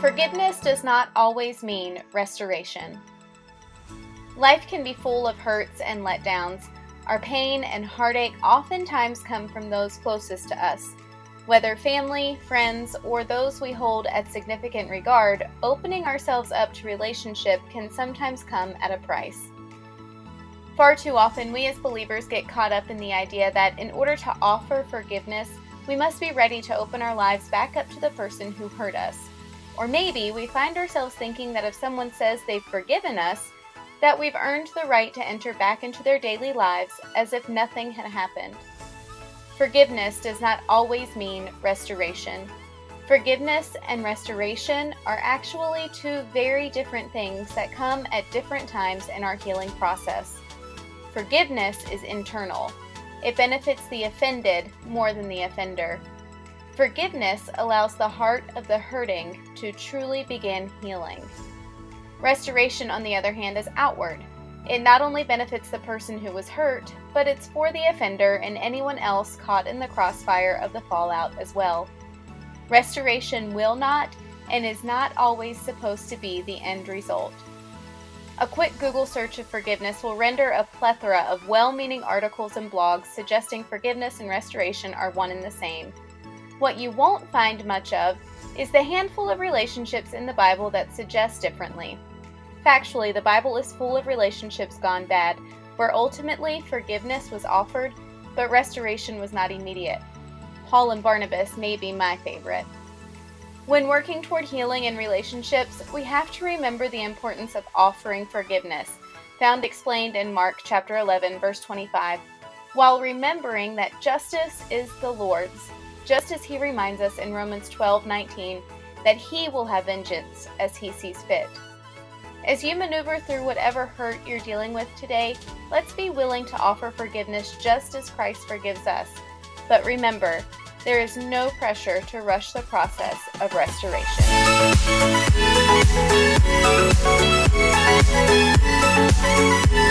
Forgiveness does not always mean restoration. Life can be full of hurts and letdowns. Our pain and heartache oftentimes come from those closest to us. Whether family, friends, or those we hold at significant regard, opening ourselves up to relationship can sometimes come at a price. Far too often, we as believers get caught up in the idea that in order to offer forgiveness, we must be ready to open our lives back up to the person who hurt us. Or maybe we find ourselves thinking that if someone says they've forgiven us, that we've earned the right to enter back into their daily lives as if nothing had happened. Forgiveness does not always mean restoration. Forgiveness and restoration are actually two very different things that come at different times in our healing process. Forgiveness is internal, it benefits the offended more than the offender. Forgiveness allows the heart of the hurting to truly begin healing. Restoration, on the other hand, is outward. It not only benefits the person who was hurt, but it's for the offender and anyone else caught in the crossfire of the fallout as well. Restoration will not and is not always supposed to be the end result. A quick Google search of forgiveness will render a plethora of well meaning articles and blogs suggesting forgiveness and restoration are one and the same. What you won't find much of is the handful of relationships in the Bible that suggest differently. Factually, the Bible is full of relationships gone bad, where ultimately forgiveness was offered, but restoration was not immediate. Paul and Barnabas may be my favorite. When working toward healing in relationships, we have to remember the importance of offering forgiveness, found explained in Mark chapter 11 verse 25, while remembering that justice is the Lord's, just as he reminds us in Romans 12:19 that he will have vengeance as he sees fit. As you maneuver through whatever hurt you're dealing with today, let's be willing to offer forgiveness just as Christ forgives us. But remember, there is no pressure to rush the process of restoration. Thank you.